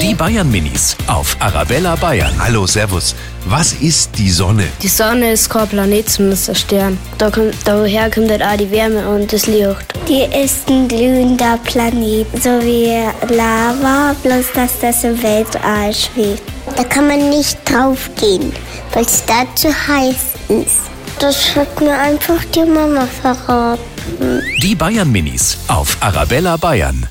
Die Bayern Minis auf Arabella Bayern. Hallo, Servus. Was ist die Sonne? Die Sonne ist kein Planet, sondern ist ein Stern. Da kommt, daher kommt halt auch die Wärme und das Licht. Die ist ein glühender Planet, so wie Lava, bloß dass das im Weltall schwebt. Da kann man nicht drauf gehen, weil es da zu heiß ist. Das hat mir einfach die Mama verraten. Die Bayern Minis auf Arabella Bayern.